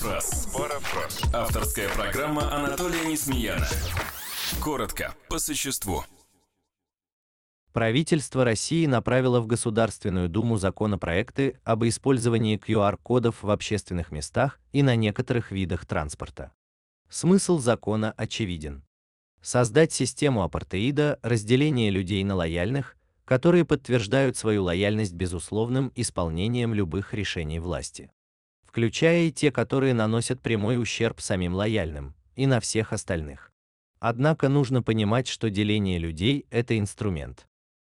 Парафраз. Парафраз. Авторская программа Анатолия Несмеяна. Коротко, по существу. Правительство России направило в Государственную Думу законопроекты об использовании QR-кодов в общественных местах и на некоторых видах транспорта. Смысл закона очевиден. Создать систему апартеида, разделения людей на лояльных, которые подтверждают свою лояльность безусловным исполнением любых решений власти включая и те, которые наносят прямой ущерб самим лояльным, и на всех остальных. Однако нужно понимать, что деление людей – это инструмент.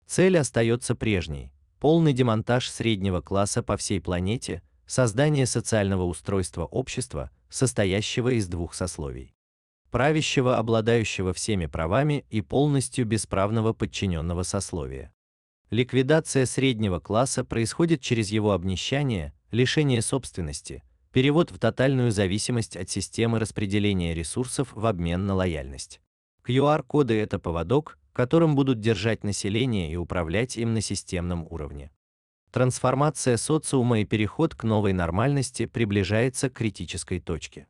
Цель остается прежней – полный демонтаж среднего класса по всей планете, создание социального устройства общества, состоящего из двух сословий. Правящего, обладающего всеми правами, и полностью бесправного подчиненного сословия. Ликвидация среднего класса происходит через его обнищание, лишение собственности, перевод в тотальную зависимость от системы распределения ресурсов в обмен на лояльность. QR-коды это поводок, которым будут держать население и управлять им на системном уровне. Трансформация социума и переход к новой нормальности приближается к критической точке.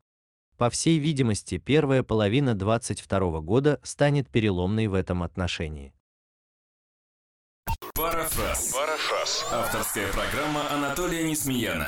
По всей видимости, первая половина 22 года станет переломной в этом отношении. Парафраз. Парафраз. Авторская программа Анатолия Несмеяна.